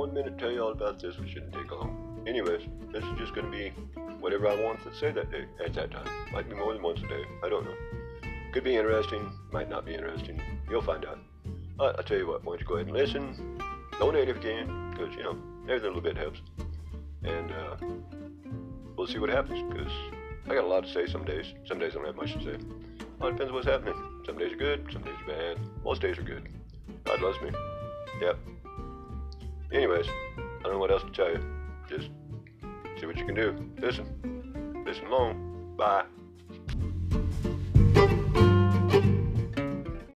one minute to tell you all about this. We shouldn't take long. Anyways, this is just gonna be whatever I want to say that day at that time. Might be more than once a day. I don't know. Could be interesting. Might not be interesting. You'll find out. Uh, I'll tell you what. Why don't you go ahead and listen? Donate if you can, because you know every little bit helps. And uh, we'll see what happens. Because I got a lot to say some days. Some days I don't have much to say. It depends on what's happening. Some days are good. Some days are bad. Most days are good. God loves me. Yep. Anyways, I don't know what else to tell you. Just see what you can do. Listen. Listen long. Bye.